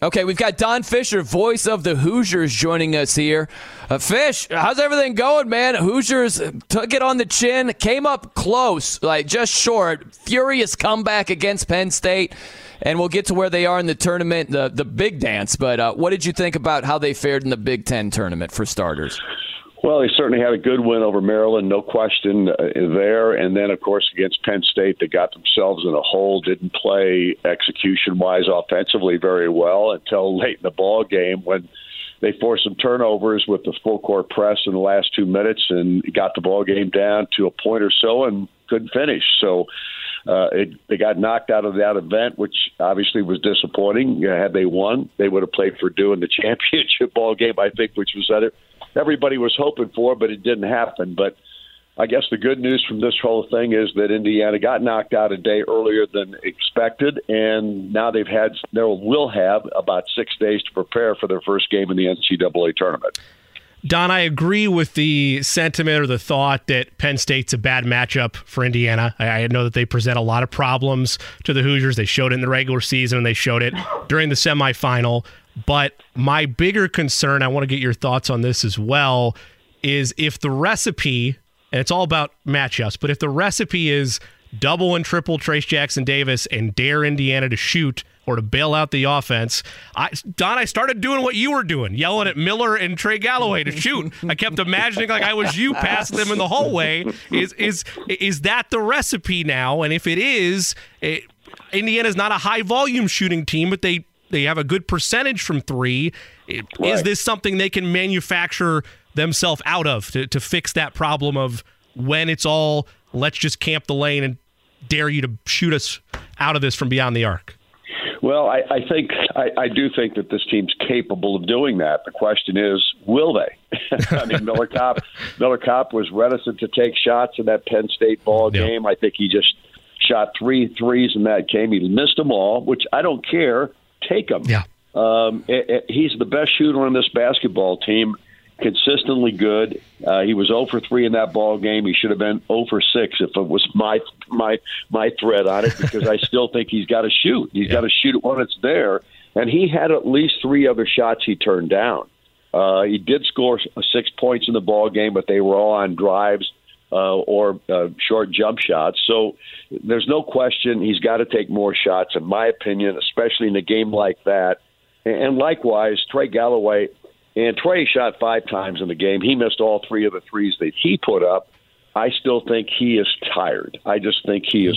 Okay, we've got Don Fischer, voice of the Hoosiers, joining us here. Uh, Fish, how's everything going, man? Hoosiers took it on the chin, came up close, like just short. Furious comeback against Penn State, and we'll get to where they are in the tournament, the the big dance. But uh, what did you think about how they fared in the Big Ten tournament for starters? Well, they certainly had a good win over Maryland, no question uh, there. And then, of course, against Penn State, they got themselves in a hole. Didn't play execution-wise offensively very well until late in the ball game when they forced some turnovers with the full court press in the last two minutes and got the ball game down to a point or so and couldn't finish. So uh, it, they got knocked out of that event, which obviously was disappointing. Uh, had they won, they would have played for doing the championship ball game, I think, which was other everybody was hoping for, but it didn't happen. But I guess the good news from this whole thing is that Indiana got knocked out a day earlier than expected, and now they've had, they will have about six days to prepare for their first game in the NCAA tournament. Don, I agree with the sentiment or the thought that Penn State's a bad matchup for Indiana. I, know that they present a lot of problems to the Hoosiers. They showed it in the regular season and they showed it during the semifinal. But my bigger concern, I want to get your thoughts on this as well, is if the recipe, and it's all about matchups, but if the recipe is double and triple Trace Jackson Davis and dare Indiana to shoot or to bail out the offense. I, Don, I started doing what you were doing, yelling at Miller and Trey Galloway to shoot. I kept imagining like I was you passing them in the hallway. Is is is that the recipe now? And if it is, it, Indiana's not a high volume shooting team, but they they have a good percentage from three. Right. Is this something they can manufacture themselves out of to, to fix that problem of when it's all let's just camp the lane and dare you to shoot us out of this from beyond the arc? Well, I, I think I, I do think that this team's capable of doing that. The question is, will they? I mean, Miller Kopp Miller Kopp was reticent to take shots in that Penn State ball yep. game. I think he just shot three threes in that game. He missed them all, which I don't care take him. Yeah. Um, it, it, he's the best shooter on this basketball team, consistently good. Uh, he was 0 for 3 in that ball game. He should have been 0 for 6 if it was my my my thread on it because I still think he's got to shoot. He's yeah. got to shoot it when it's there. And he had at least three other shots he turned down. Uh, he did score six points in the ball game, but they were all on drives uh, or uh, short jump shots. So there's no question he's got to take more shots, in my opinion, especially in a game like that. And likewise, Trey Galloway, and Trey shot five times in the game. He missed all three of the threes that he put up. I still think he is tired. I just think he is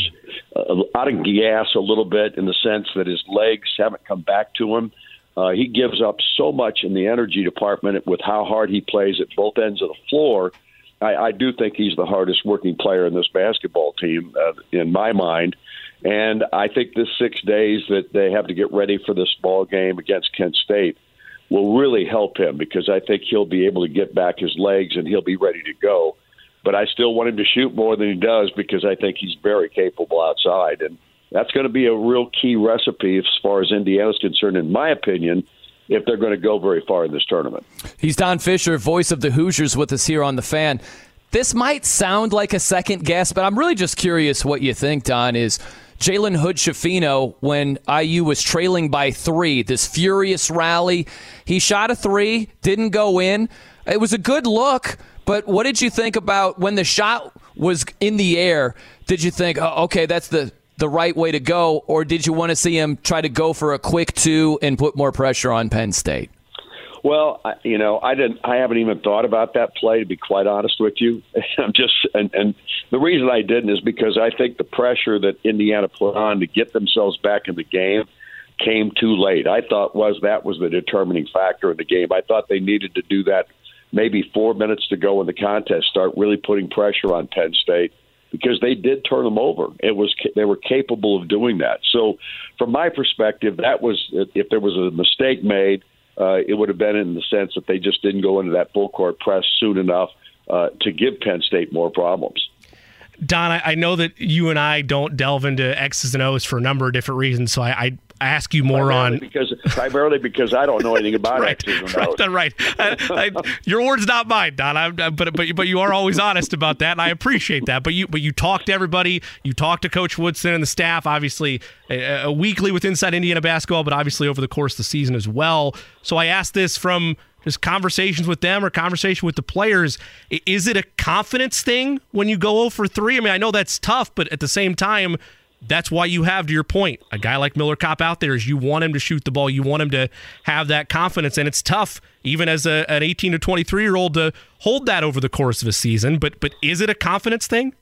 uh, out of gas a little bit in the sense that his legs haven't come back to him. Uh, he gives up so much in the energy department with how hard he plays at both ends of the floor I, I do think he's the hardest working player in this basketball team, uh, in my mind. And I think this six days that they have to get ready for this ball game against Kent State will really help him because I think he'll be able to get back his legs and he'll be ready to go. But I still want him to shoot more than he does because I think he's very capable outside. And that's going to be a real key recipe as far as Indiana's concerned, in my opinion if they're going to go very far in this tournament. He's Don Fischer, voice of the Hoosiers, with us here on the fan. This might sound like a second guess, but I'm really just curious what you think, Don, is Jalen Hood Schifino when IU was trailing by three, this furious rally. He shot a three, didn't go in. It was a good look, but what did you think about when the shot was in the air? Did you think, oh, okay, that's the the right way to go, or did you want to see him try to go for a quick two and put more pressure on Penn State? Well, I, you know, I didn't. I haven't even thought about that play to be quite honest with you. I'm just, and, and the reason I didn't is because I think the pressure that Indiana put on to get themselves back in the game came too late. I thought was that was the determining factor in the game. I thought they needed to do that maybe four minutes to go in the contest, start really putting pressure on Penn State because they did turn them over. It was they were capable of doing that. So, from my perspective, that was if there was a mistake made, uh, it would have been in the sense that they just didn't go into that full court press soon enough uh, to give Penn State more problems. Don, I, know that you and I don't delve into X's and O's for a number of different reasons, so I, I ask you more primarily on because primarily because I don't know anything about right, X's right, right. I, I, your words, not mine, Don. I, but but but you are always honest about that, and I appreciate that. But you but you talk to everybody. You talk to Coach Woodson and the staff. Obviously, weekly with Inside Indiana basketball, but obviously over the course of the season as well. So I asked this from just conversations with them or conversation with the players. Is it a confidence thing when you go 0 for 3? I mean, I know that's tough, but at the same time, that's why you have, to your point, a guy like Miller Kopp out there is you want him to shoot the ball. You want him to have that confidence. And it's tough, even as a, an 18 to 23 year old, to hold that over the course of a season. But, but is it a confidence thing?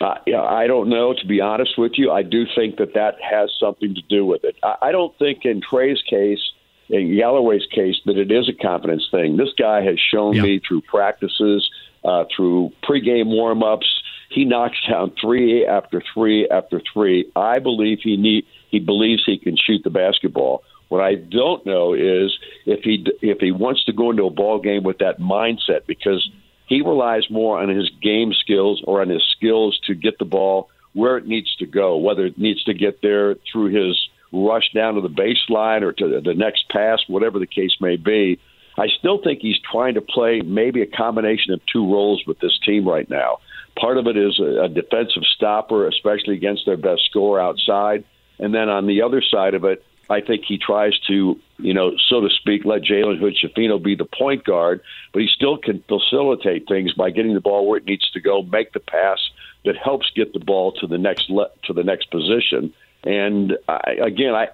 Uh, yeah, I don't know, to be honest with you. I do think that that has something to do with it. I, I don't think in Trey's case, in Galloway's case, that it is a confidence thing. This guy has shown Yeah. me through practices, uh, through pregame warm-ups, he knocks down three after three after three. I believe he need he believes he can shoot the basketball. What I don't know is if he if he wants to go into a ball game with that mindset because he relies more on his game skills or on his skills to get the ball where it needs to go, whether it needs to get there through his rush down to the baseline or to the next pass, whatever the case may be. I still think he's trying to play maybe a combination of two roles with this team right now. Part of it is a, a defensive stopper, especially against their best scorer outside. And then on the other side of it, I think he tries to, you know, so to speak, let Jalen Hood Schifino be the point guard, but he still can facilitate things by getting the ball where it needs to go, make the pass that helps get the ball to the next le- to the next position. And I, again, I,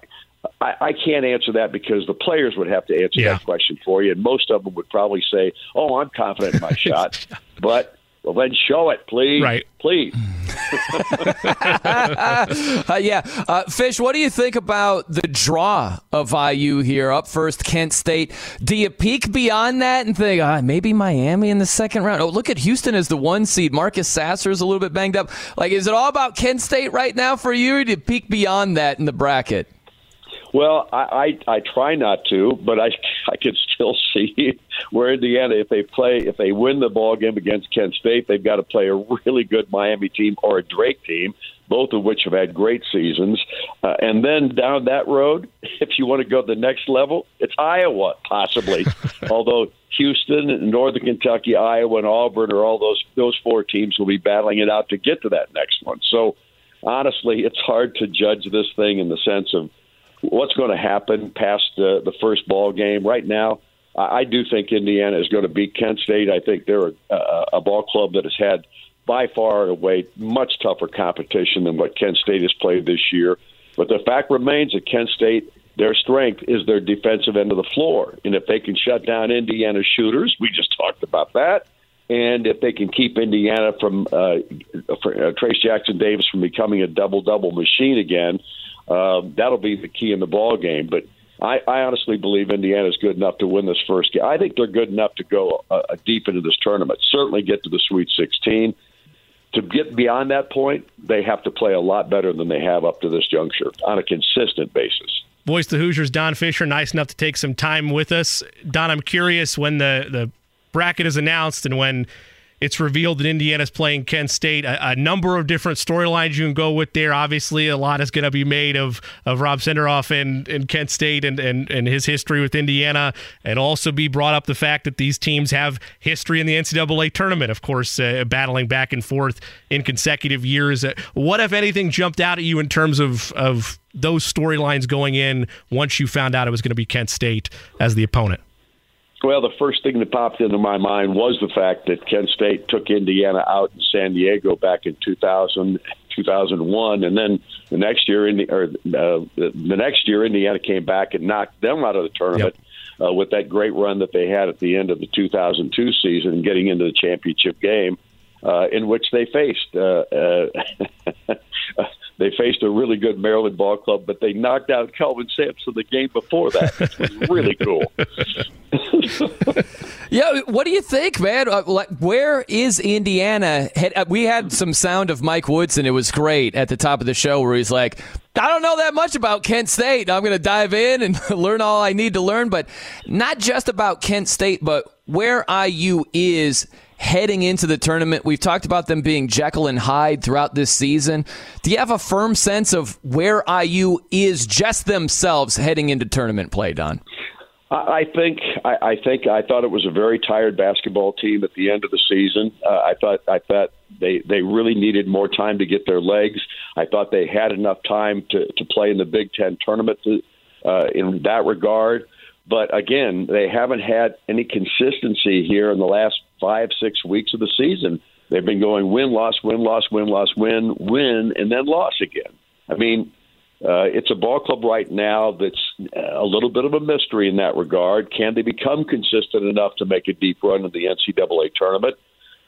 I I can't answer that because the players would have to answer Yeah. that question for you, and most of them would probably say, "Oh, I'm confident in my shot," but well, then show it, please, Right. please. Uh, yeah. Uh, Fish, what do you think about the draw of IU here? Up first, Kent State. Do you peek beyond that and think, ah, maybe Miami in the second round? Oh, look at Houston as the one seed. Marcus Sasser is a little bit banged up. Like, is it all about Kent State right now for you, or do you peek beyond that in the bracket? Well, I, I I try not to, but I I could still see where Indiana, if they play, if they win the ball game against Kent State, they've got to play a really good Miami team or a Drake team, both of which have had great seasons. Uh, and then down that road, if you want to go to the next level, it's Iowa possibly. Although Houston, and Northern Kentucky, Iowa, and Auburn are all those those four teams will be battling it out to get to that next one. So honestly, it's hard to judge this thing in the sense of what's going to happen past the, the first ball game. Right now, I, do think Indiana is going to beat Kent State. I think they're a, a ball club that has had by far away much tougher competition than what Kent State has played this year. But the fact remains that Kent State, their strength is their defensive end of the floor. And if they can shut down Indiana shooters, we just talked about that. And if they can keep Indiana from uh, for, uh, Trace Jackson Davis from becoming a double double machine again, um, that'll be the key in the ball game. But I, I honestly believe Indiana's good enough to win this first game. I think they're good enough to go uh, uh, deep into this tournament. Certainly get to the Sweet 16. To get beyond that point, they have to play a lot better than they have up to this juncture on a consistent basis. Voice the Hoosiers, Don Fischer, nice enough to take some time with us. Don, I'm curious when the, the bracket is announced and when it's revealed that Indiana's playing Kent State. A, a number of different storylines you can go with there. Obviously, a lot is going to be made of, of Rob Senderoff and, and Kent State and, and, and his history with Indiana. And also be brought up the fact that these teams have history in the NCAA tournament, of course, uh, battling back and forth in consecutive years. Uh, what, if anything, jumped out at you in terms of, of those storylines going in once you found out it was going to be Kent State as the opponent? Well, the first thing that popped into my mind was the fact that Kent State took Indiana out in San Diego back in 2000, 2001, and then the next year, Indi- or uh, the the next year, Indiana came back and knocked them out of the tournament uh, with that great run that they had at the end of the 2002 season, getting into the championship game, uh, in which they faced. They faced a really good Maryland ball club, but they knocked out Kelvin Sampson the game before that, which was really cool. Yeah, what do you think, man? Uh, where is Indiana? Uh, We had some sound of Mike Woodson. It was great at the top of the show where he's like, I don't know that much about Kent State. I'm going to dive in and learn all I need to learn, but not just about Kent State, but where IU is heading into the tournament. We've talked about them being Jekyll and Hyde throughout this season. Do you have a firm sense of where IU is just themselves heading into tournament play, Don? I think I, I think I thought it was a very tired basketball team at the end of the season. Uh, I thought I thought they they really needed more time to get their legs. I thought they had enough time to to play in the Big Ten tournament to, uh, in that regard. But again, they haven't had any consistency here in the last five six weeks of the season. They've been going win loss win loss win loss win win and then loss again. I mean, uh, it's a ball club right now that's a little bit of a mystery in that regard. Can they become consistent enough to make a deep run in the NCAA tournament?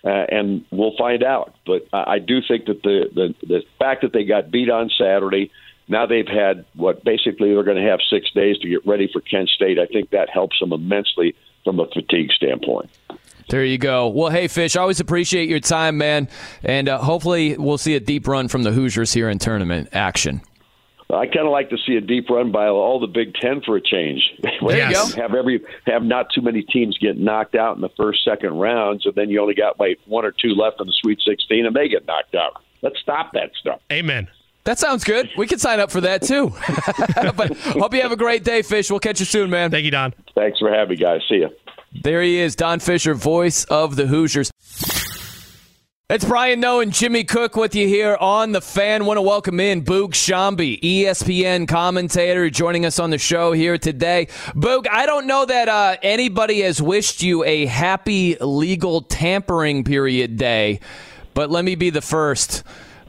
Uh, and we'll find out. But I, I do think that the, the the fact that they got beat on Saturday, now they've had what basically they're going to have six days to get ready for Kent State. I think that helps them immensely from a fatigue standpoint. There you go. Well, hey, Fish, I always appreciate your time, man. And uh, hopefully we'll see a deep run from the Hoosiers here in tournament action. I kind of like to see a deep run by all the Big Ten for a change. There you go. Have every have not too many teams get knocked out in the first second rounds, and then you only got like one or two left in the Sweet 16, and they get knocked out. Let's stop that stuff. Amen. That sounds good. We can sign up for that too. but hope you have a great day, Fish. We'll catch you soon, man. Thank you, Don. Thanks for having me, guys. See you. There he is, Don Fischer, voice of the Hoosiers. It's Brian Noe and Jimmy Cook with you here on the fan. Want to welcome in Boog Sciambi, ESPN commentator, joining us on the show here today. Boog, I don't know that uh, anybody has wished you a happy legal tampering period day, but let me be the first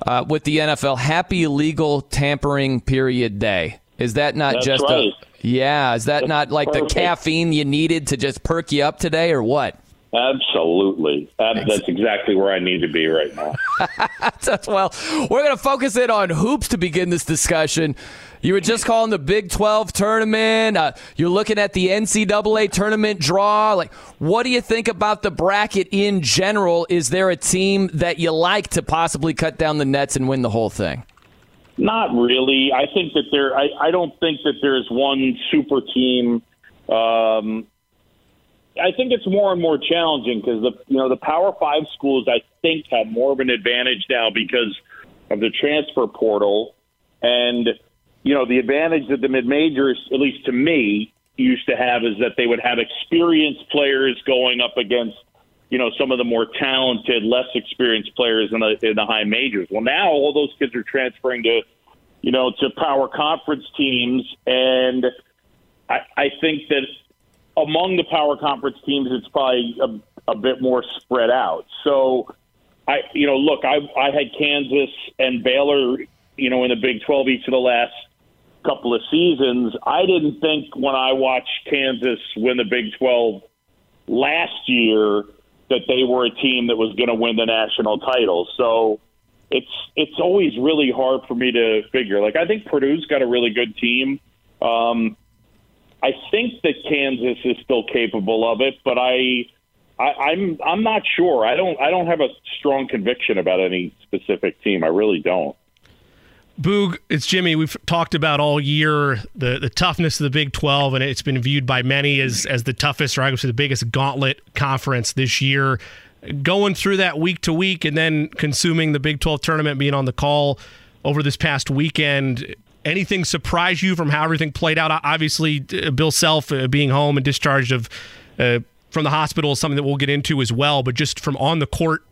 uh, with the NFL. Happy legal tampering period day. Is that not That's just right. a yeah? Is that That's not like perfect. the caffeine you needed to just perk you up today, or what? Absolutely. That, that's exactly where I need to be right now. well, we're going to focus in on hoops to begin this discussion. You were just calling the Big 12 tournament. Uh, you're looking at the NCAA tournament draw. Like, what do you think about the bracket in general? Is there a team that you like to possibly cut down the nets and win the whole thing? Not really. I think that there. I, I don't think that there's one super team. Um, I think it's more and more challenging because the you know the Power Five schools I think have more of an advantage now because of the transfer portal, and you know the advantage that the mid majors, at least to me, used to have is that they would have experienced players going up against you know some of the more talented, less experienced players in the in the high majors. Well, now all those kids are transferring to you know to power conference teams, and I, I think that among the power conference teams, it's probably a, a bit more spread out. So, I you know look, I I had Kansas and Baylor, you know, in the Big Twelve each of the last couple of seasons. I didn't think when I watched Kansas win the Big Twelve last year that they were a team that was going to win the national title. So it's it's always really hard for me to figure. Like I think Purdue's got a really good team. Um, I think that Kansas is still capable of it, but I, I I'm I'm not sure. I don't I don't have a strong conviction about any specific team. I really don't. Boog, it's Jimmy. We've talked about all year the, the toughness of the Big 12, and it's been viewed by many as, as the toughest or i obviously the biggest gauntlet conference this year. Going through that week to week and then consuming the Big 12 tournament, being on the call over this past weekend, anything surprise you from how everything played out? Obviously, uh, Bill Self uh, being home and discharged of uh, from the hospital is something that we'll get into as well, but just from on the court,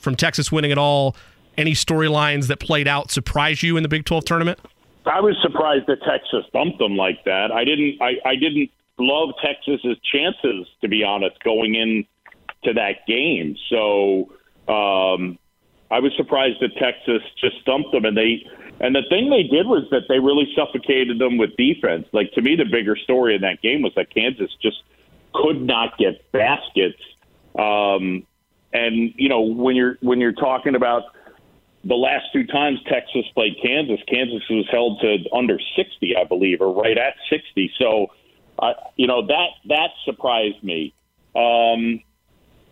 from Texas winning it all, any storylines that played out surprise you in the Big 12 tournament? I was surprised that Texas bumped them like that. I didn't. I, I didn't love Texas's chances, to be honest, going in to that game. So um, I was surprised that Texas just stumped them, and they. And the thing they did was that they really suffocated them with defense. Like to me, the bigger story in that game was that Kansas just could not get baskets. Um, and you know when you're when you're talking about the last two times Texas played Kansas, Kansas was held to under 60, I believe, or right at 60. So, uh, you know that that surprised me. Um,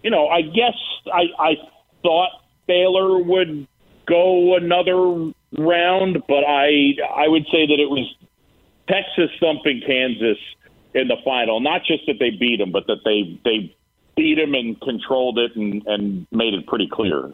you know, I guess I, I thought Baylor would go another round, but I I would say that it was Texas thumping Kansas in the final. Not just that they beat them, but that they they beat them and controlled it and, and made it pretty clear.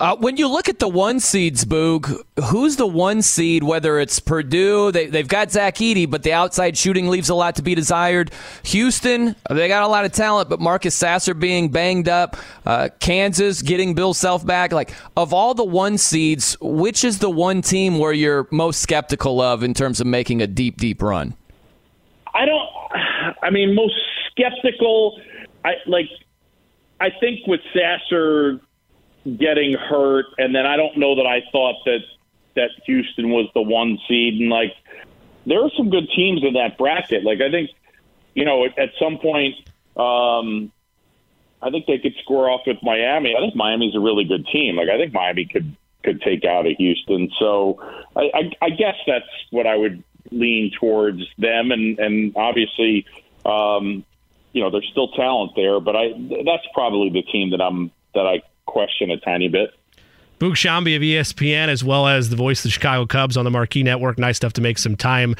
Uh, when you look at the one seeds, Boog, who's the one seed? Whether it's Purdue, they, they've got Zach Edey, but the outside shooting leaves a lot to be desired. Houston, they got a lot of talent, but Marcus Sasser being banged up. Uh, Kansas getting Bill Self back. Like of all the one seeds, which is the one team where you're most skeptical of in terms of making a deep, deep run? I don't. I mean, most skeptical. I like. I think with Sasser getting hurt, and then I don't know that I thought that that Houston was the one seed, and like there are some good teams in that bracket. Like I think, you know, at, at some point, um, I think they could score off with Miami. I think Miami's a really good team. Like I think Miami could could take out a Houston. So I, I, I guess that's what I would lean towards them, and and obviously. Um, you know, there's still talent there, but I that's probably the team that I'm that I question a tiny bit. Boog Sciambi of ESPN, as well as the voice of the Chicago Cubs on the Marquee Network. Nice stuff to make some time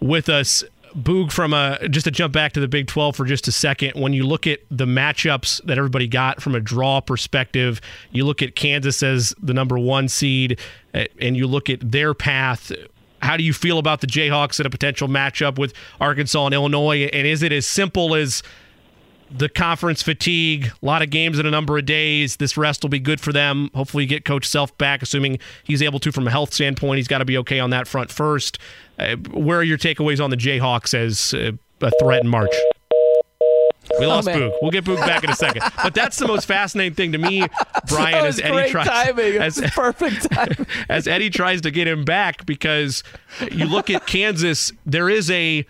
with us. Boog, from a just to jump back to the Big 12 for just a second, when you look at the matchups that everybody got from a draw perspective, you look at Kansas as the number one seed, and you look at their path. How do you feel about the Jayhawks in a potential matchup with Arkansas and Illinois? And is it as simple as the conference fatigue, a lot of games in a number of days. This rest will be good for them. Hopefully, get Coach Self back, assuming he's able to from a health standpoint. He's got to be okay on that front first. Uh, where are your takeaways on the Jayhawks as uh, a threat in March? We lost oh, Boog. We'll get Boog back in a second. But that's the most fascinating thing to me, Brian, as Eddie tries timing. as perfect timing. as Eddie tries to get him back because you look at Kansas, there is a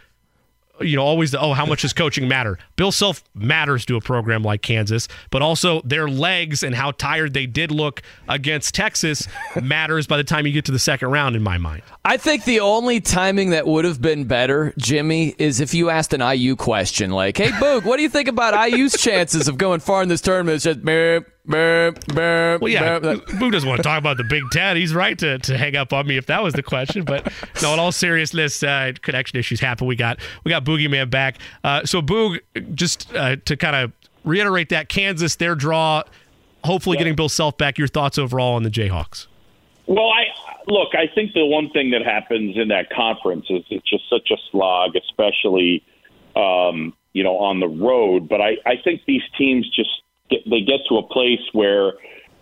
you know, always the, oh, how much does coaching matter? Bill Self matters to a program like Kansas, but also their legs and how tired they did look against Texas matters by the time you get to the second round, in my mind. I think the only timing that would have been better, Jimmy, is if you asked an IU question like, hey, Boog, what do you think about IU's chances of going far in this tournament? It's just, well, yeah, Boo doesn't want to talk about the Big Ten. He's right to, to hang up on me if that was the question. But no, in all seriousness, uh, connection issues happen. We got we got Boogeyman back. Uh, so Boog, just uh, to kind of reiterate that Kansas, their draw, hopefully yeah. getting Bill Self back. Your thoughts overall on the Jayhawks? Well, I look. I think the one thing that happens in that conference is it's just such a slog, especially um, you know on the road. But I, I think these teams just get, they get to a place where,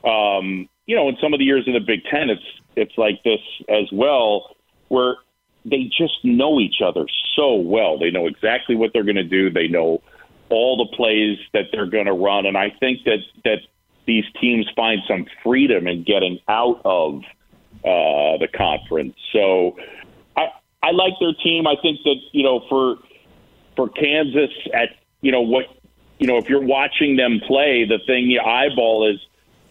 um, you know, in some of the years in the Big Ten, it's it's like this as well, where they just know each other so well. They know exactly what they're going to do. They know all the plays that they're going to run, and I think that that these teams find some freedom in getting out of uh, the conference. So I I like their team. I think that you know for for Kansas at you know what you know, if you're watching them play, the thing you eyeball is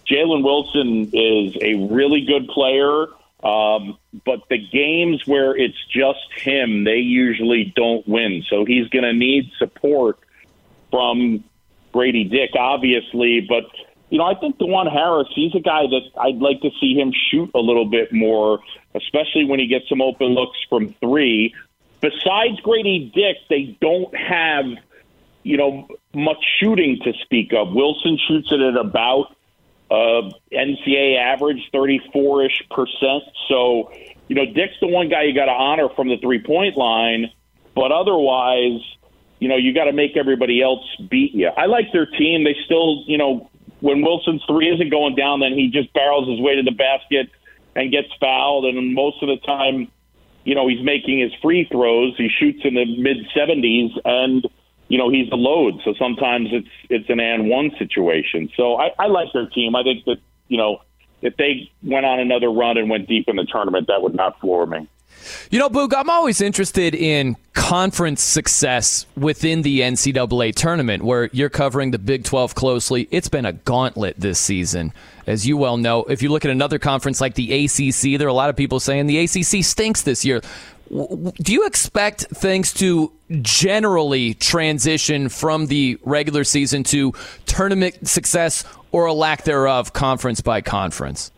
Jalen Wilson is a really good player. Um, but the games where it's just him, they usually don't win. So he's going to need support from Grady Dick, obviously. But, you know, I think Dajuan Harris, he's a guy that I'd like to see him shoot a little bit more, especially when he gets some open looks from three. Besides Grady Dick, they don't have you know, much shooting to speak of. Wilson shoots it at about uh, NCAA average, 34 ish percent. So, you know, Dick's the one guy you got to honor from the three point line, but otherwise, you know, you got to make everybody else beat you. I like their team. They still, you know, when Wilson's three isn't going down, then he just barrels his way to the basket and gets fouled. And most of the time, you know, he's making his free throws. He shoots in the mid 70s and you know he's a load. So sometimes it's it's an and one situation. So I, I like their team. I think that you know if they went on another run and went deep in the tournament, that would not floor me. You know, Boog, I'm always interested in conference success within the NCAA tournament where you're covering the Big 12 closely. It's been a gauntlet this season. As you well know, if you look at another conference like the ACC, there are a lot of people saying the ACC stinks this year. Do you expect things to generally transition from the regular season to tournament success or a lack thereof, conference by conference?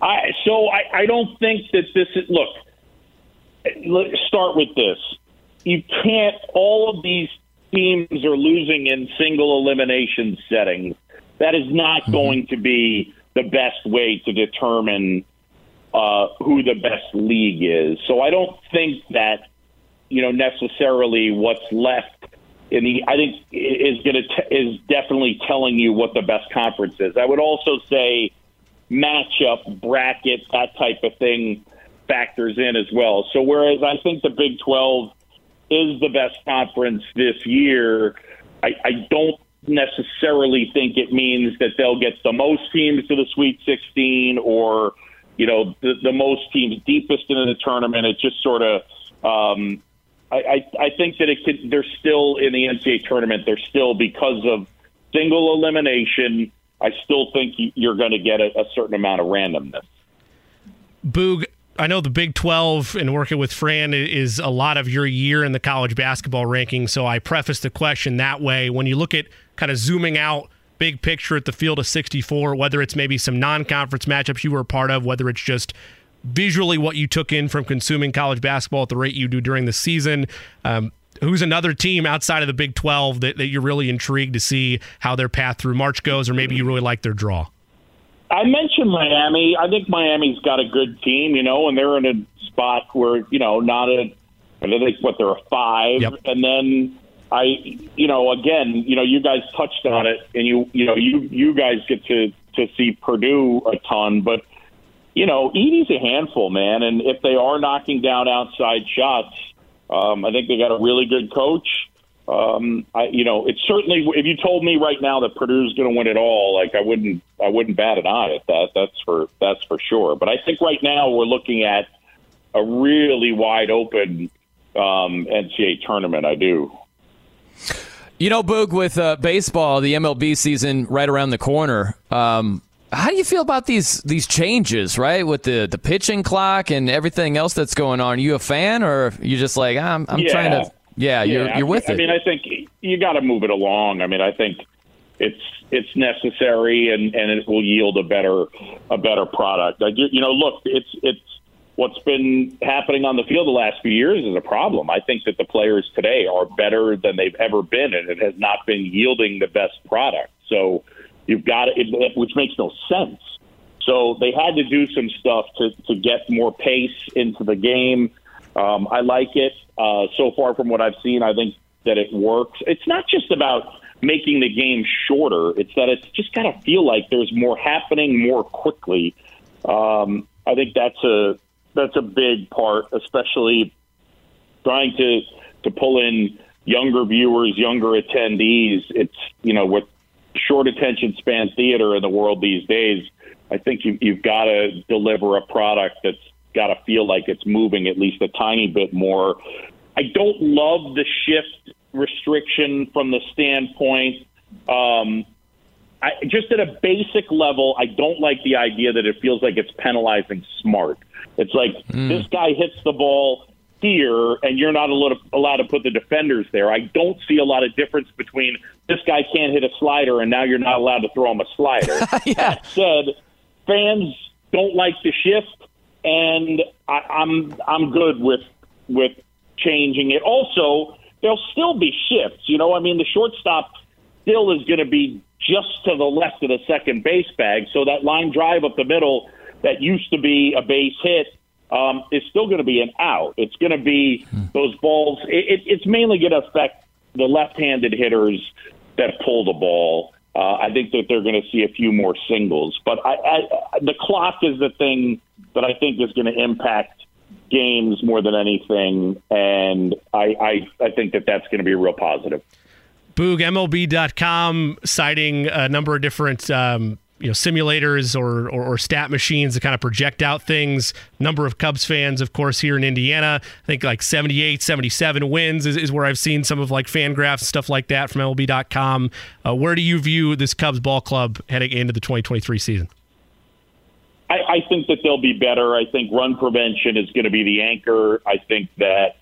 I so I, I don't think that this is look. Let's start with this. You can't. All of these teams are losing in single elimination settings. That is not mm-hmm. going to be the best way to determine uh, who the best league is. So I don't think that you know necessarily what's left in the I think is going to is definitely telling you what the best conference is. I would also say matchup bracket that type of thing factors in as well. So whereas I think the Big 12 is the best conference this year, I, I don't necessarily think it means that they'll get the most teams to the Sweet 16 or you know the, the most teams deepest into the tournament. It just sort of um, I, I, I think that it could. They're still in the NCAA tournament. They're still because of single elimination. I still think you're going to get a, a certain amount of randomness. Boog, I know the Big 12 and working with Fran is a lot of your year in the college basketball ranking. So I preface the question that way. When you look at kind of zooming out, big picture at the field of 64, whether it's maybe some non conference matchups you were a part of, whether it's just visually what you took in from consuming college basketball at the rate you do during the season. Um, who's another team outside of the Big 12 that, that you're really intrigued to see how their path through March goes, or maybe you really like their draw? I mentioned Miami. I think Miami's got a good team, you know, and they're in a spot where, you know, not a, I think what they're a five. Yep. And then I, you know, again, you know, you guys touched on it and you, you know, you, you guys get to, to see Purdue a ton, but you know, Edey's a handful, man. And if they are knocking down outside shots, um, I think they got a really good coach. Um, I, you know, it's certainly if you told me right now that Purdue's going to win it all, like I wouldn't, I wouldn't bat an eye at that. That's for that's for sure. But I think right now we're looking at a really wide open um, NCAA tournament. I do. You know, Boog, with uh, baseball, the MLB season right around the corner. Um, how do you feel about these these changes, right? With the the pitching clock and everything else that's going on. Are you a fan, or you just like I'm? I'm yeah. trying to. Yeah, you're yeah, you're with I it. I mean, I think you got to move it along. I mean, I think it's it's necessary and and it will yield a better a better product. I, you know, look, it's it's what's been happening on the field the last few years is a problem. I think that the players today are better than they've ever been, and it has not been yielding the best product. So You've got it, which makes no sense. So they had to do some stuff to, to get more pace into the game. Um, I like it. Uh, so far from what I've seen, I think that it works. It's not just about making the game shorter. It's that it's just got to feel like there's more happening more quickly. Um, I think that's a that's a big part, especially trying to to pull in younger viewers, younger attendees. It's you know with short attention span theater in the world these days, I think you, you've got to deliver a product that's got to feel like it's moving at least a tiny bit more. I don't love the shift restriction from the standpoint. Um, I, just at a basic level, I don't like the idea that it feels like it's penalizing smart. It's like mm. this guy hits the ball here and you're not allowed to put the defenders there. I don't see a lot of difference between this guy can't hit a slider and now you're not allowed to throw him a slider. yeah. That said, fans don't like the shift, and I, I'm I'm good with with changing it. Also, there'll still be shifts. You know, I mean, the shortstop still is going to be just to the left of the second base bag, so that line drive up the middle that used to be a base hit um, is still going to be an out. It's going to be hmm. those balls. It, it, it's mainly going to affect the left-handed hitters that pull the ball. Uh, I think that they're going to see a few more singles, but I, I, the clock is the thing that I think is going to impact games more than anything, and I, I, I think that that's going to be a real positive. Boog, MLB.com citing a number of different um, you know simulators or, or, or stat machines to kind of project out things. Number of cubs fans of course here in indiana. I think like 78 77 wins is, is where i've seen some of like FanGraphs and stuff like that from mlb.com uh, where do you view this cubs ball club heading into the 2023 season? I, I think that they'll be better. I think run prevention is going to be the anchor. I think that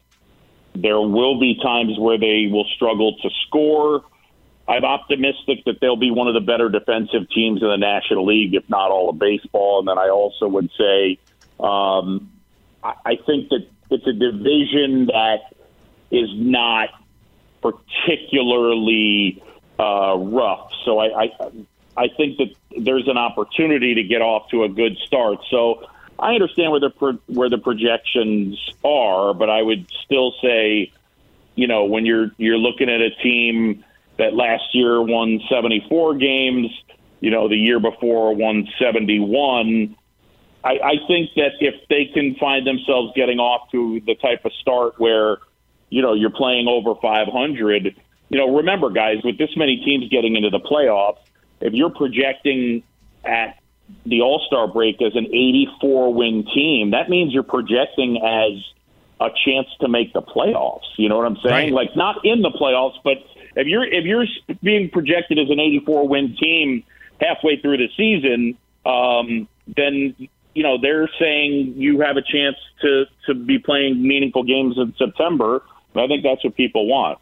there will be times where they will struggle to score I'm optimistic that they'll be one of the better defensive teams in the National League, if not all of baseball. And then I also would say um, I, I think that it's a division that is not particularly uh, rough. So I, I I think that there's an opportunity to get off to a good start. So I understand where the pro- where the projections are, but I would still say, you know, when you're you're looking at a team that last year won 74 games, you know, the year before won 71. I, I think that if they can find themselves getting off to the type of start where, you know, you're playing over 500, you know, remember, guys, with this many teams getting into the playoffs, if you're projecting at the All Star break as an 84 win team, that means you're projecting as a chance to make the playoffs. You know what I'm saying? Right. Like not in the playoffs, but if you're if you're being projected as an 84 win team halfway through the season, um, then you know they're saying you have a chance to to be playing meaningful games in September. I think that's what people want.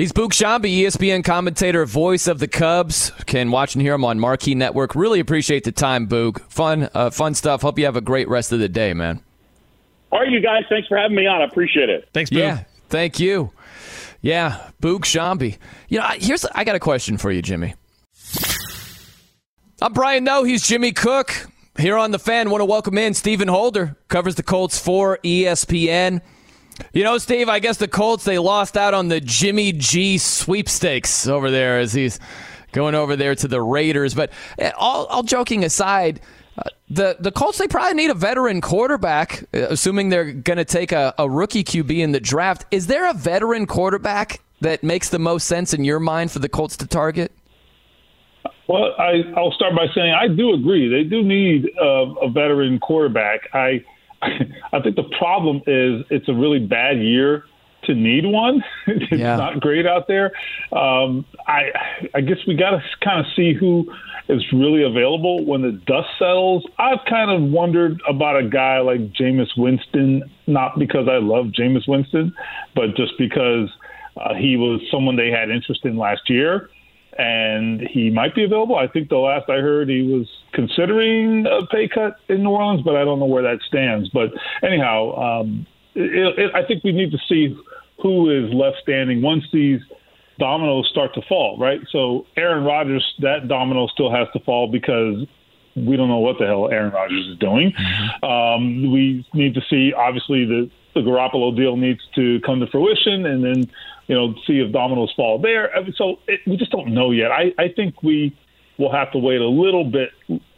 He's Boog Sciambi, ESPN commentator, voice of the Cubs. Can watch and hear him on Marquee Network. Really appreciate the time, Boog. Fun, uh, fun stuff. Hope you have a great rest of the day, man. All right, you guys. Thanks for having me on. I appreciate it. Thanks, Boog. Yeah, thank you. Yeah, Boog Sciambi. You know, here's I got a question for you, Jimmy. I'm Brian Noe. He's Jimmy Cook. Here on the fan, want to welcome in Stephen Holder, covers the Colts for ESPN. You know, Steve, I guess the Colts they lost out on the Jimmy G sweepstakes over there as he's going over there to the Raiders. But eh, all, all joking aside, uh, the the Colts they probably need a veteran quarterback, uh, assuming they're going to take a, a rookie QB in the draft. Is there a veteran quarterback that makes the most sense in your mind for the Colts to target? Well, I, I'll start by saying I do agree. They do need uh, a veteran quarterback. I I think the problem is it's a really bad year to need one. it's yeah. not great out there. Um, I I guess we got to kind of see who is really available when the dust settles. I've kind of wondered about a guy like Jameis Winston, not because I love Jameis Winston, but just because uh, he was someone they had interest in last year and he might be available. I think the last I heard he was considering a pay cut in New Orleans, but I don't know where that stands. But anyhow, um, it, it, I think we need to see who is left standing once these dominoes start to fall, right? So Aaron Rodgers, that domino still has to fall because we don't know what the hell Aaron Rodgers is doing. Mm-hmm. Um, we need to see, obviously, the the Garoppolo deal needs to come to fruition, and then you know see if dominoes fall there. I mean, so it, we just don't know yet. I, I think we will have to wait a little bit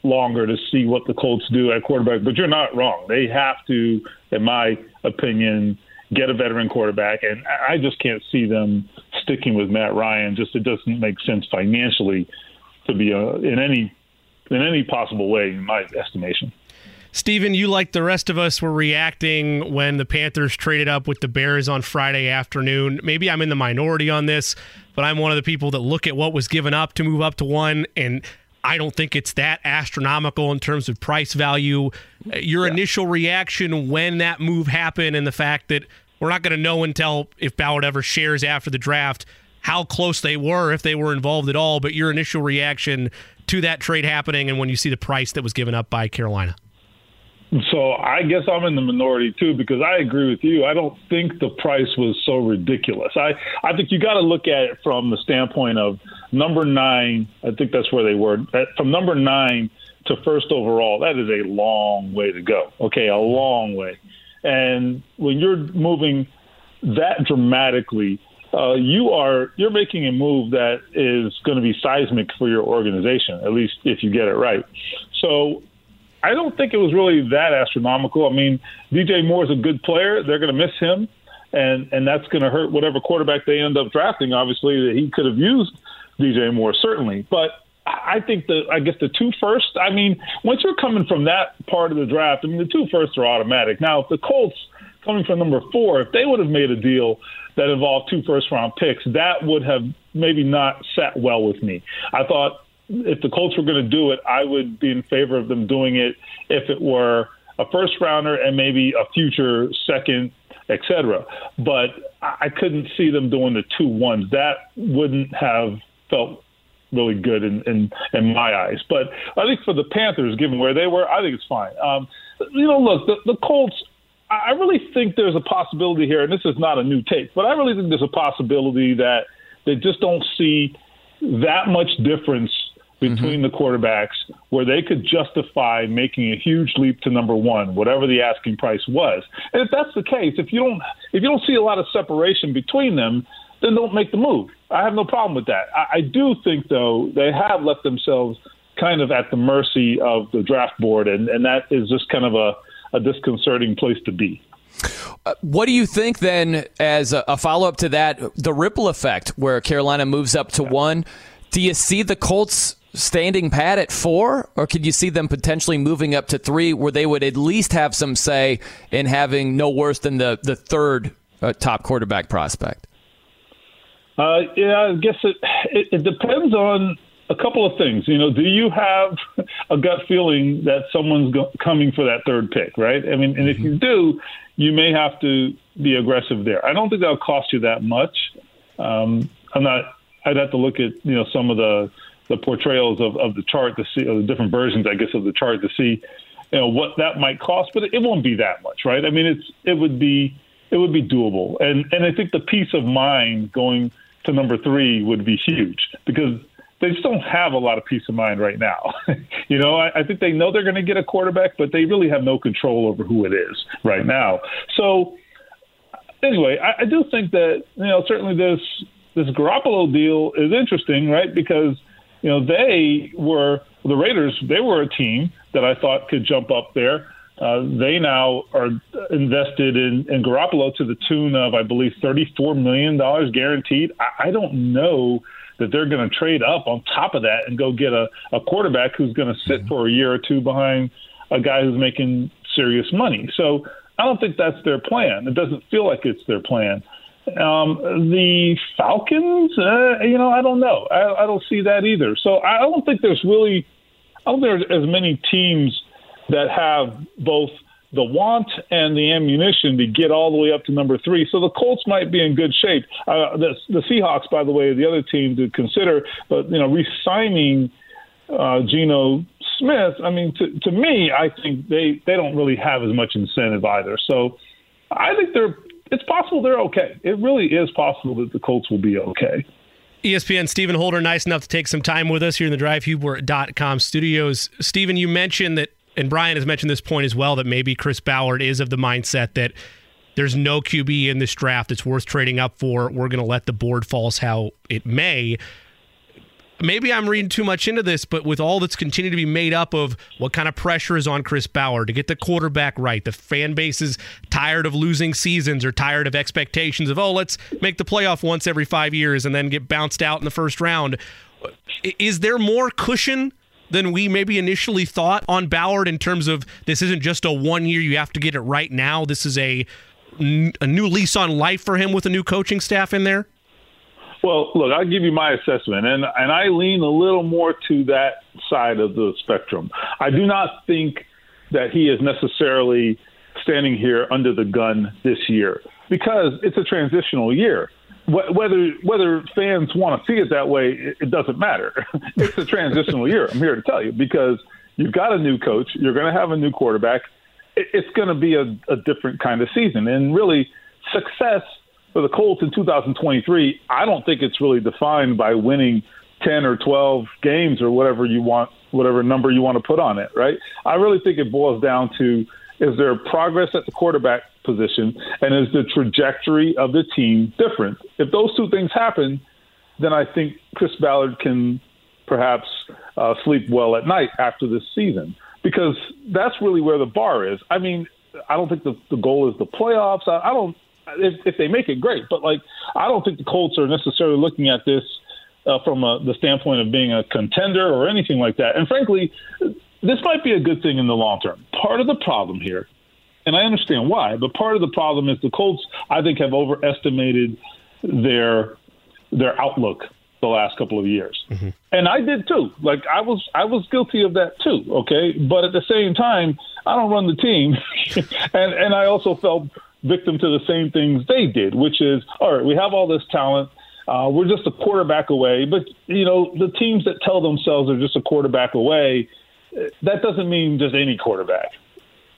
longer to see what the Colts do at quarterback. But you're not wrong; they have to, in my opinion, get a veteran quarterback, and I just can't see them sticking with Matt Ryan. Just it doesn't make sense financially to be a, uh, in any in any possible way, in my estimation. Stephen, you like the rest of us were reacting when the Panthers traded up with the Bears on Friday afternoon. Maybe I'm in the minority on this, but I'm one of the people that look at what was given up to move up to one and I don't think it's that astronomical in terms of price value. Uh, your yeah. initial reaction when that move happened and the fact that we're not going to know until if Ballard ever shares after the draft how close they were, if they were involved at all, but your initial reaction to that trade happening and when you see the price that was given up by Carolina. So I guess I'm in the minority too because I agree with you. I don't think the price was so ridiculous. I, I think you got to look at it from the standpoint of number nine. I think that's where they were. From number nine to first overall, that is a long way to go. Okay, a long way. And when you're moving that dramatically, uh, you are you're making a move that is going to be seismic for your organization, at least if you get it right. So I don't think it was really that astronomical. I mean, DJ Moore is a good player. They're going to miss him, and and that's going to hurt whatever quarterback they end up drafting. Obviously, that he could have used DJ Moore certainly, but I think the I guess the two first. I mean, once you're coming from that part of the draft, I mean, the two first are automatic. Now, if the Colts coming from number four, if they would have made a deal that involved two first round picks, that would have maybe not sat well with me. I thought if the Colts were going to do it, I would be in favor of them doing it if it were a first rounder and maybe a future second, etc. But I couldn't see them doing the two ones. That wouldn't have felt really good in, in in my eyes. But I think for the Panthers, given where they were, I think it's fine. Um, you know, look, the, the Colts. I really think there's a possibility here, and this is not a new take, but I really think there's a possibility that they just don't see that much difference between mm-hmm. the quarterbacks where they could justify making a huge leap to number one, whatever the asking price was. And if that's the case, if you don't if you don't see a lot of separation between them, then don't make the move. I have no problem with that. I, I do think though they have left themselves kind of at the mercy of the draft board, and, and that is just kind of a, a disconcerting place to be. Uh, what do you think then, as a, a follow up to that, the ripple effect where Carolina moves up to one? Do you see the Colts standing pat at four, or could you see them potentially moving up to three, where they would at least have some say in having no worse than the the third uh, top quarterback prospect? Uh, yeah, I guess it, it it depends on a couple of things. You know, do you have a gut feeling that someone's go- coming for that third pick, right? I mean, and if you do, you may have to be aggressive there. I don't think that'll cost you that much. Um, I'm not. I'd have to look at you know some of the the portrayals of, of the chart to see, the different versions, I guess, of the chart to see, you know, what that might cost. But it won't be that much, right? I mean, it's it would be it would be doable, and and I think the peace of mind going to number three would be huge because they just don't have a lot of peace of mind right now. you know, I, I think they know they're going to get a quarterback, but they really have no control over who it is right now. So anyway, I, I do think that you know certainly this this Garoppolo deal is interesting, right? Because you know, they were the Raiders. They were a team that I thought could jump up there. Uh, they now are invested in, in Garoppolo to the tune of, I believe, $34 million guaranteed. I, I don't know that they're going to trade up on top of that and go get a, a quarterback who's going to sit mm-hmm. for a year or two behind a guy who's making serious money. So I don't think that's their plan. It doesn't feel like it's their plan. Um, the Falcons, uh, you know, I don't know. I, I don't see that either. So I don't think there's really, I don't think there's as many teams that have both the want and the ammunition to get all the way up to number three. So the Colts might be in good shape. Uh, the, the Seahawks, by the way, the other team to consider, but you know, re-signing uh, Geno Smith. I mean, to, to me, I think they they don't really have as much incentive either. So I think they're it's possible they're okay. It really is possible that the Colts will be okay. ESPN Stephen Holder, nice enough to take some time with us here in the DriveHubler.com studios. Stephen, you mentioned that, and Brian has mentioned this point as well, that maybe Chris Ballard is of the mindset that there's no QB in this draft that's worth trading up for. We're going to let the board falls how it may maybe I'm reading too much into this, but with all that's continued to be made up of what kind of pressure is on Chris Ballard to get the quarterback right, the fan base is tired of losing seasons or tired of expectations of, oh, let's make the playoff once every five years and then get bounced out in the first round. Is there more cushion than we maybe initially thought on Ballard in terms of this isn't just a one year, you have to get it right now? This is a, a new lease on life for him with a new coaching staff in there? Well, look, I'll give you my assessment, and and I lean a little more to that side of the spectrum. I do not think that he is necessarily standing here under the gun this year because it's a transitional year. Whether whether fans want to see it that way, it doesn't matter. It's a transitional year. I'm here to tell you because you've got a new coach, you're going to have a new quarterback. It's going to be a, a different kind of season, and really, success for the Colts in 2023, I don't think it's really defined by winning 10 or 12 games or whatever you want, whatever number you want to put on it, right? I really think it boils down to is there progress at the quarterback position and is the trajectory of the team different? If those two things happen, then I think Chris Ballard can perhaps uh, sleep well at night after this season because that's really where the bar is. I mean, I don't think the, the goal is the playoffs. I, I don't if, if they make it, great. But like, I don't think the Colts are necessarily looking at this uh, from a, the standpoint of being a contender or anything like that. And frankly, this might be a good thing in the long term. Part of the problem here, and I understand why, but part of the problem is the Colts, I think, have overestimated their their outlook the last couple of years. Mm-hmm. And I did too. Like I was I was guilty of that too, okay? But at the same time, I don't run the team. and and I also felt victim to the same things they did, which is all right, we have all this talent. Uh, we're just a quarterback away. But, you know, the teams that tell themselves they're just a quarterback away, that doesn't mean just any quarterback.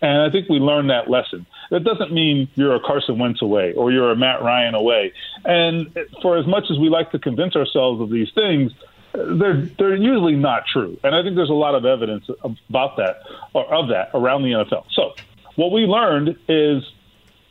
And I think we learned that lesson. That doesn't mean you're a Carson Wentz away or you're a Matt Ryan away. And for as much as we like to convince ourselves of these things, they're they're usually not true. And I think there's a lot of evidence about that or of that around the NFL. So what we learned is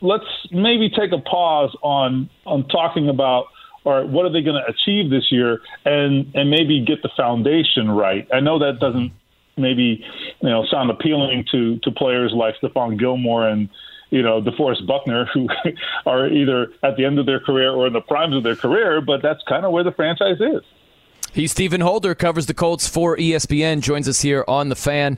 let's maybe take a pause on on talking about or what are they going to achieve this year and and maybe get the foundation right. I know that doesn't maybe you know sound appealing to to players like Stephon Gilmore and you know DeForest Buckner who are either at the end of their career or in the primes of their career, but that's kind of where the franchise is. He's Stephen Holder, covers the Colts for ESPN, joins us here on the fan.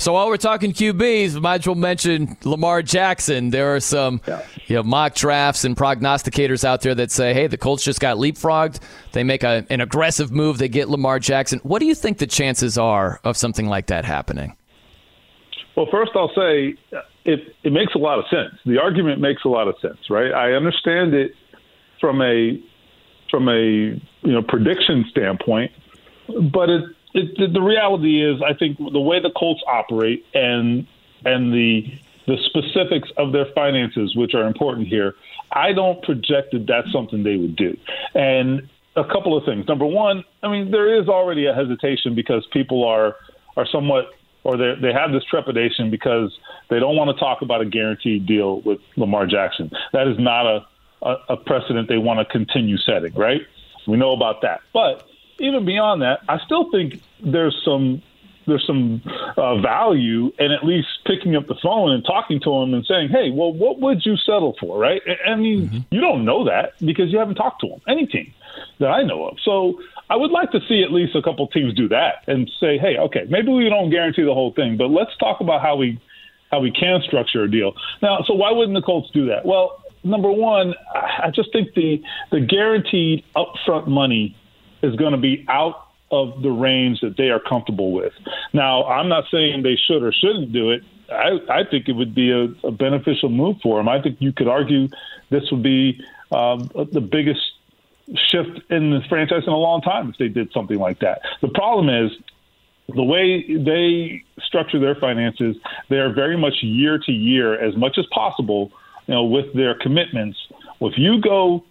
So while we're talking QBs, might as well mention Lamar Jackson. There are some yeah. you know, mock drafts and prognosticators out there that say, hey, the Colts just got leapfrogged. They make a, an aggressive move. They get Lamar Jackson. What do you think the chances are of something like that happening? Well, first I'll say uh, it, it makes a lot of sense. The argument makes a lot of sense, right? I understand it from a from a you know prediction standpoint, but it it, the reality is, I think the way the Colts operate and and the the specifics of their finances, which are important here, I don't project that that's something they would do. And a couple of things. Number one, I mean, there is already a hesitation because people are are somewhat or they they have this trepidation because they don't want to talk about a guaranteed deal with Lamar Jackson. That is not a a, a precedent they want to continue setting, right? We know about that, but even beyond that, I still think there's some there's some uh, value in at least picking up the phone and talking to him and saying, "Hey, well, what would you settle for?" Right? I mean, mm-hmm. you don't know that because you haven't talked to him. Any team that I know of. So I would like to see at least a couple teams do that and say, "Hey, okay, maybe we don't guarantee the whole thing, but let's talk about how we how we can structure a deal." Now, so why wouldn't the Colts do that? Well, number one, I just think the the guaranteed upfront money is going to be out of the range that they are comfortable with. Now, I'm not saying they should or shouldn't do it. I, I think it would be a, a beneficial move for them. I think you could argue this would be um, the biggest shift in the franchise in a long time if they did something like that. The problem is the way they structure their finances, they are very much year to year as much as possible, you know, with their commitments. If you go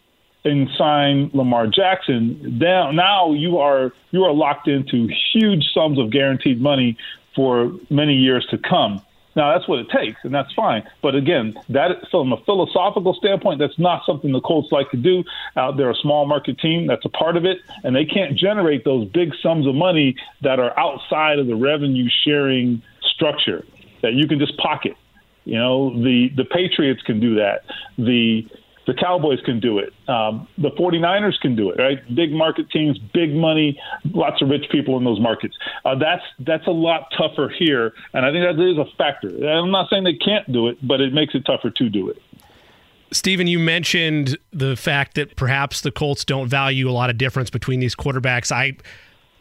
and sign Lamar Jackson, now now you are you are locked into huge sums of guaranteed money for many years to come. Now that's what it takes, and that's fine. But again, that from a philosophical standpoint, that's not something the Colts like to do. Uh, they're a small market team, that's a part of it, and they can't generate those big sums of money that are outside of the revenue sharing structure that you can just pocket. You know, the the Patriots can do that. The the Cowboys can do it. Um, the 49ers can do it, right? Big market teams, big money, lots of rich people in those markets. Uh, that's that's a lot tougher here, and I think that is a factor. I'm not saying they can't do it, but it makes it tougher to do it. Stephen, you mentioned the fact that perhaps the Colts don't value a lot of difference between these quarterbacks. I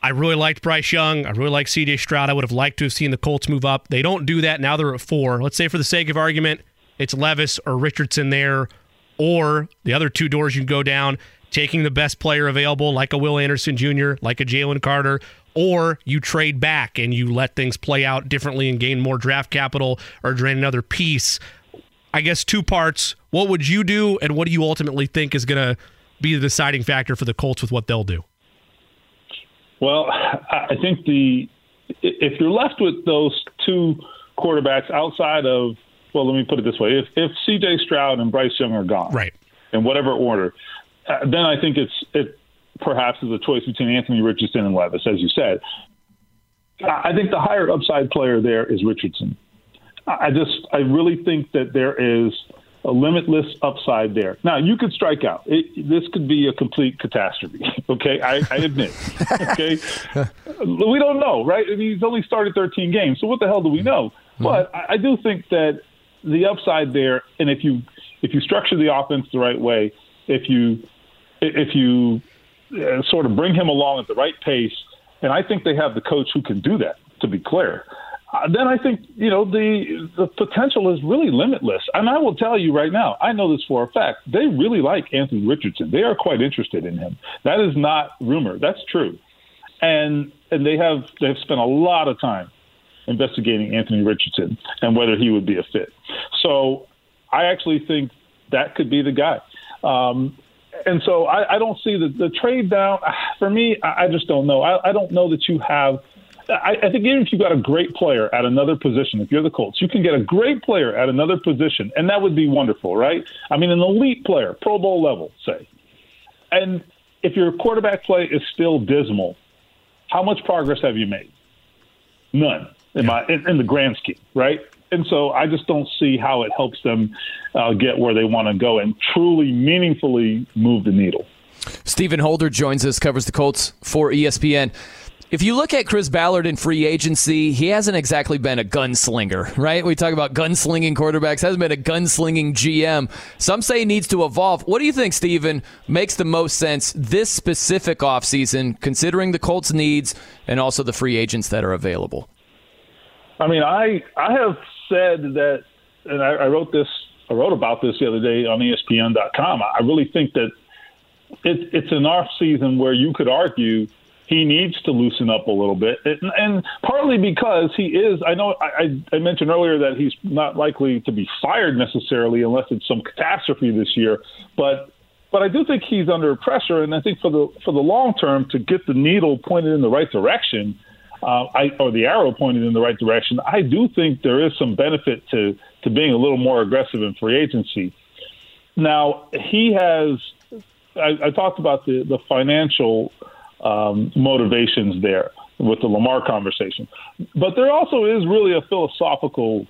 I really liked Bryce Young. I really like CJ Stroud. I would have liked to have seen the Colts move up. They don't do that. Now they're at four. Let's say, for the sake of argument, it's Levis or Richardson there or the other two doors you go down, taking the best player available, like a Will Anderson Jr., like a Jalen Carter, or you trade back and you let things play out differently and gain more draft capital or drain another piece. I guess two parts. What would you do, and what do you ultimately think is going to be the deciding factor for the Colts with what they'll do? Well, I think the if you're left with those two quarterbacks outside of well, let me put it this way: if if C.J. Stroud and Bryce Young are gone, right, in whatever order, uh, then I think it's it perhaps is a choice between Anthony Richardson and Levis, as you said. I think the higher upside player there is Richardson. I just I really think that there is a limitless upside there. Now you could strike out. It, this could be a complete catastrophe. Okay, I, I admit. okay, we don't know, right? I mean, he's only started 13 games, so what the hell do we know? Mm-hmm. But I, I do think that the upside there, and if you if you structure the offense the right way, if you if you uh, sort of bring him along at the right pace, and I think they have the coach who can do that. To be clear, uh, then I think you know the the potential is really limitless. And I will tell you right now, I know this for a fact. They really like Anthony Richardson. They are quite interested in him. That is not rumor. That's true. And and they have they've spent a lot of time investigating Anthony Richardson and whether he would be a fit. So I actually think that could be the guy. Um, and so I, I don't see the, the trade down. For me, I, I just don't know. I, I don't know that you have I, I think even if you got a great player at another position, if you're the Colts, you can get a great player at another position, and that would be wonderful, right? I mean, an elite player, Pro Bowl level, say. And if your quarterback play is still dismal, how much progress have you made? None in my in, in the grand scheme, right? And so I just don't see how it helps them uh, get where they want to go and truly, meaningfully move the needle. Stephen Holder joins us, covers the Colts for ESPN. If you look at Chris Ballard in free agency, he hasn't exactly been a gunslinger, right? We talk about gunslinging quarterbacks, hasn't been a gunslinging GM. Some say he needs to evolve. What do you think, Stephen, makes the most sense this specific offseason, considering the Colts' needs and also the free agents that are available? I mean, I I have said that, and I, I wrote this, I wrote about this the other day on ESPN.com. I really think that it, it's an off season where you could argue – he needs to loosen up a little bit, and, partly because he is. I know I, I mentioned earlier that he's not likely to be fired necessarily unless it's some catastrophe this year, but but I do think he's under pressure, and I think for the for the long term to get the needle pointed in the right direction, uh, I, or the arrow pointed in the right direction, I do think there is some benefit to to being a little more aggressive in free agency. Now he has. I, I talked about the the financial um, motivations there with the Lamar conversation. But there also is really a philosophical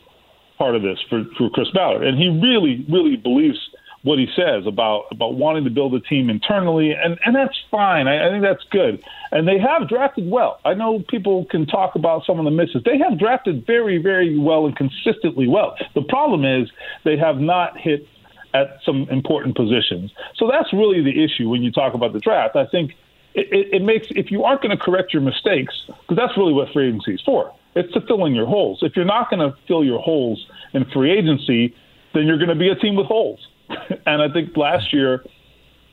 part of this for, for Chris Ballard, and he really, really believes what he says about about wanting to build a team internally, and and that's fine. I, I think that's good. And they have drafted well. I know people can talk about some of the misses. They have drafted very, very well and consistently well. The problem is they have not hit at some important positions. So that's really the issue when you talk about the draft. I think it, it makes if you aren't going to correct your mistakes, because that's really what free agency is for. It's to fill in your holes. If you're not going to fill your holes in free agency, then you're going to be a team with holes. and I think last year,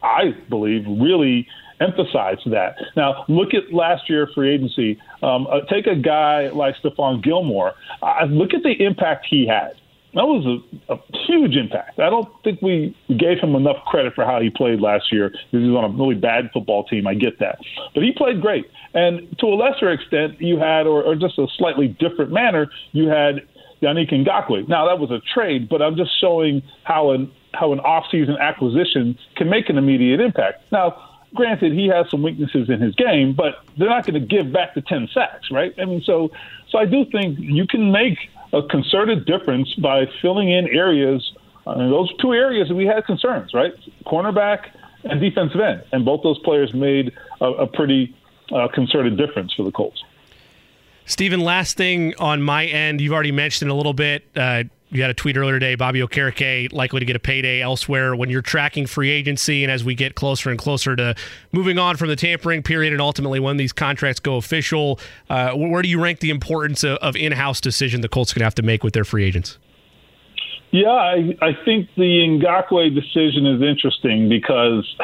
I believe, really emphasized that. Now, look at last year free agency. Um, uh, take a guy like Stephon Gilmore. Uh, look at the impact he had that was a, a, huge impact. I don't think we gave him enough credit for how he played last year. He was on a really bad football team. I get that, but he played great. And to a lesser extent, you had, or, or just a slightly different manner, you had Yannick Ngakoue. Now that was a trade, but I'm just showing how an how an off-season acquisition can make an immediate impact. Now, granted, he has some weaknesses in his game, but they're not going to give back the ten sacks, right? I mean, so so I do think you can make a concerted difference by filling in areas. Uh, those two areas we had concerns, right? Cornerback and defensive end, and both those players made a, a pretty uh, concerted difference for the Colts. Stephen, last thing on my end, you've already mentioned a little bit. Uh, you had a tweet earlier today, Bobby Okereke likely to get a payday elsewhere. When you're tracking free agency and as we get closer and closer to moving on from the tampering period and ultimately when these contracts go official, uh, where do you rank the importance of, of in-house decision the Colts going to have to make with their free agents? Yeah, I, I think the Ngakoue decision is interesting because,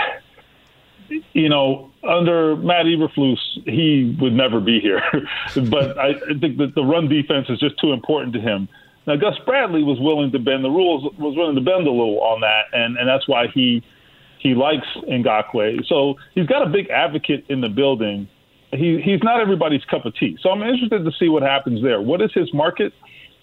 you know, under Matt Eberflus, he would never be here. but I think that the run defense is just too important to him. Now, Gus Bradley was willing to bend the rules, was willing to bend a little on that, and, and that's why he he likes Ngakoue. So he's got a big advocate in the building. He he's not everybody's cup of tea. So I'm interested to see what happens there. What is his market?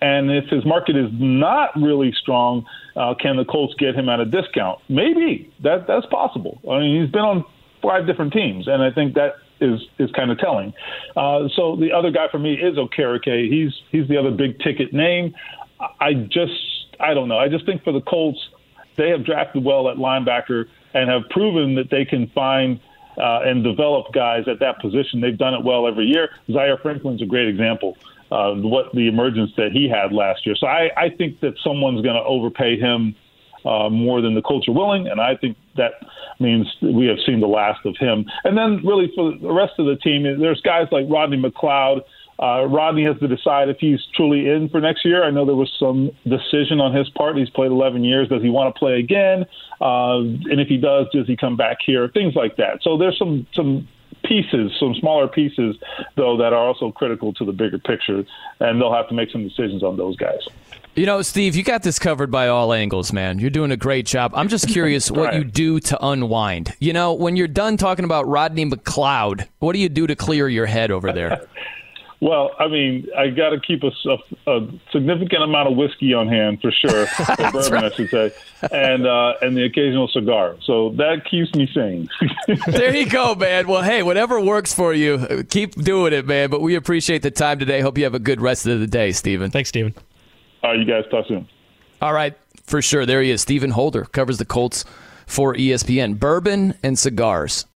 And if his market is not really strong, uh, can the Colts get him at a discount? Maybe that that's possible. I mean, he's been on five different teams, and I think that is is kind of telling. Uh, so the other guy for me is Okereke. He's he's the other big ticket name. I just I don't know. I just think for the Colts, they have drafted well at linebacker and have proven that they can find uh, and develop guys at that position. They've done it well every year. Zaire Franklin's a great example. Uh, what the emergence that he had last year. So I, I think that someone's going to overpay him uh, more than the Colts are willing, and I think that means we have seen the last of him. And then, really, for the rest of the team, there's guys like Rodney McLeod. Uh, Rodney has to decide if he's truly in for next year. I know there was some decision on his part. He's played 11 years. Does he want to play again? Uh, and if he does, does he come back here? Things like that. So there's some some pieces, some smaller pieces, though, that are also critical to the bigger picture, and they'll have to make some decisions on those guys. You know, Steve, you got this covered by all angles, man. You're doing a great job. I'm just curious what right. you do to unwind. You know, when you're done talking about Rodney McLeod, what do you do to clear your head over there? Well, I mean, I got to keep a, a, a, significant amount of whiskey on hand for sure, or bourbon, right. I should say, and uh, and the occasional cigar. So that keeps me sane. there you go, man. Well, hey, whatever works for you, keep doing it, man. But we appreciate the time today. Hope you have a good rest of the day, Stephen. Thanks, Stephen. All right, you guys talk soon. All right, for sure. There he is. Stephen Holder covers the Colts for ESPN. Bourbon and cigars.